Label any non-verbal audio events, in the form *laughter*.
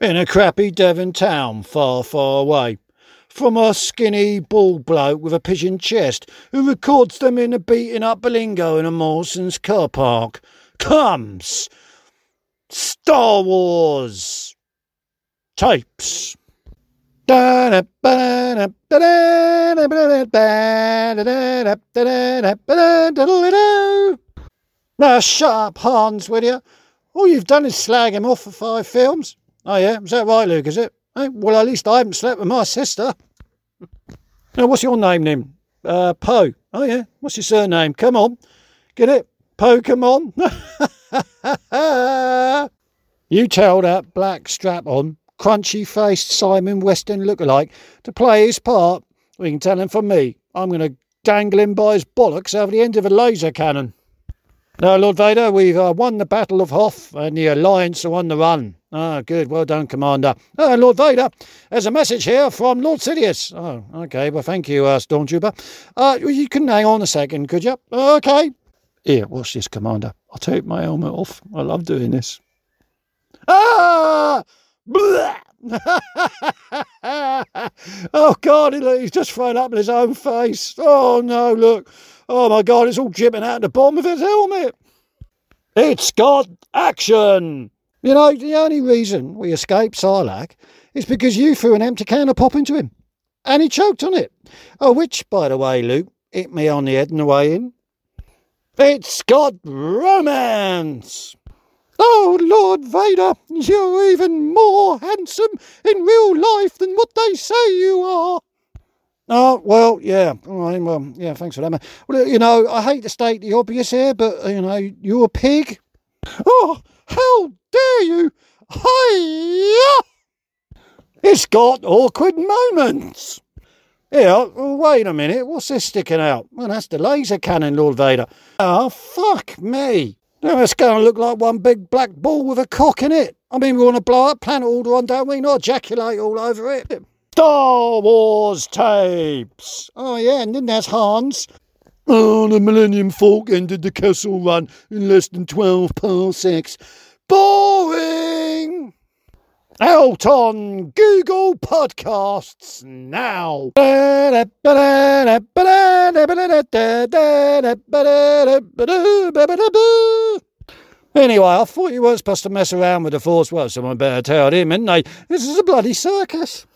in a crappy Devon town far, far away. From a skinny bald bloke with a pigeon chest who records them in a beaten up Berlingo in a Mawson's car park comes Star Wars tapes. Now shut up, Hans, will you? All you've done is slag him off for five films. Oh, yeah? Is that right, Luke, is it? Eh, well, at least I haven't slept with my sister. now, what's your name then? Uh, Poe. Oh, yeah? What's your surname? Come on. Get it? Pokemon? *laughs* you tell that black strap on, crunchy faced Simon Weston lookalike to play his part. We can tell him from me. I'm going to dangle him by his bollocks over the end of a laser cannon. Now, Lord Vader, we've uh, won the Battle of Hoth and the Alliance are on the run. Ah, good. Well done, Commander. Uh, Lord Vader, there's a message here from Lord Sidious. Oh, okay. Well, thank you, uh, Stormtrooper. Uh, you can hang on a second, could you? Okay. Here, watch this, Commander. I'll take my helmet off. I love doing this. Ah! *laughs* oh, God, he's just thrown up in his own face. Oh, no, look. Oh my God, it's all dripping out the bottom of his helmet. It's got action. You know, the only reason we escaped Sarlacc is because you threw an empty can of pop into him. And he choked on it. Oh, which, by the way, Luke, hit me on the head on the way in. It's got romance. Oh, Lord Vader, you're even more handsome in real life than what they say you are. Oh, well, yeah. All right, well, yeah, thanks for that, man. Well, you know, I hate to state the obvious here, but, uh, you know, you're a pig. Oh, how dare you! Hiya! It's got awkward moments. Here, wait a minute, what's this sticking out? Well, that's the laser cannon, Lord Vader. Oh, fuck me. Now it's going to look like one big black ball with a cock in it. I mean, we want to blow up planet Alderaan, don't we? Not ejaculate all over it. Star Wars tapes. Oh, yeah, and then there's Hans. Oh, the Millennium Falcon ended the Kessel Run in less than 12 parsecs. Boring! Out on Google Podcasts now. Anyway, I thought you weren't supposed to mess around with the Force. Well, someone better tell him, didn't they? This is a bloody circus.